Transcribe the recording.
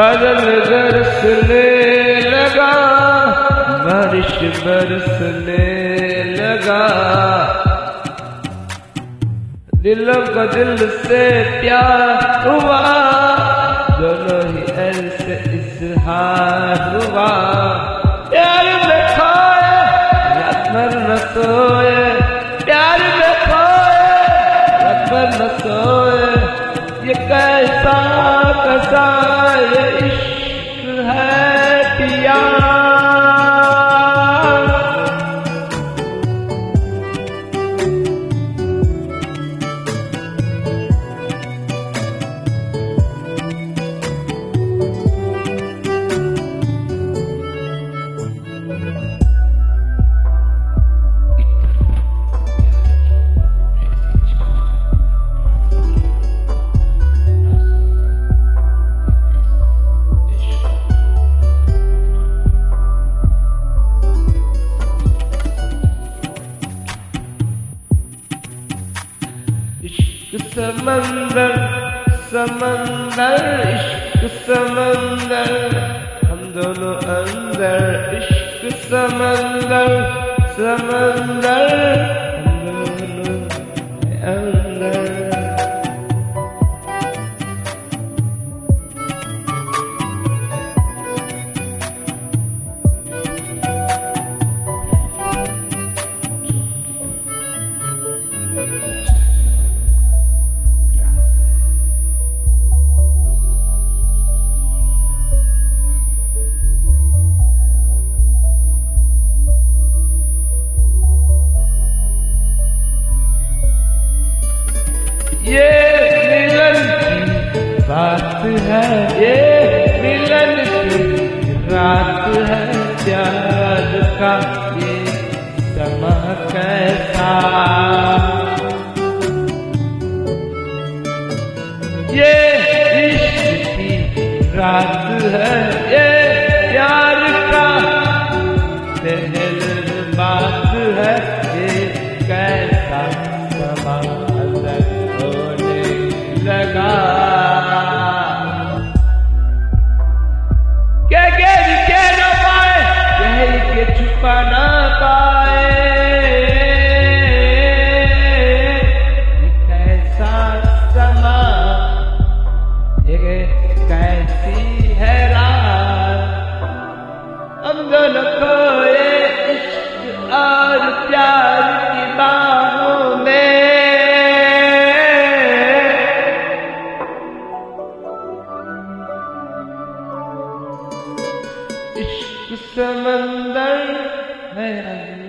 بدل برسنے لگا بارش برسنے لگا۔ دل کا دل سے پیار ہوا، دونوں ہی ایسے اظہار ہوا۔ پیار میں کھوئے رات نہ سوئے۔ پیار میں کھوئے رات نہ سوئے۔ یہ کیسا عشق ہے پیا۔ سمندر سمندر عشق سمندر ہم دونوں اندر عشق سمندر سمندر یہ ملن کی بات ہے، یہ ملن کی رات ہے، پیار کا یہ سما کیسا؟ یہ عشق کی رات ہے، یہ پیار کا پہل بات عشق سمندر ہے۔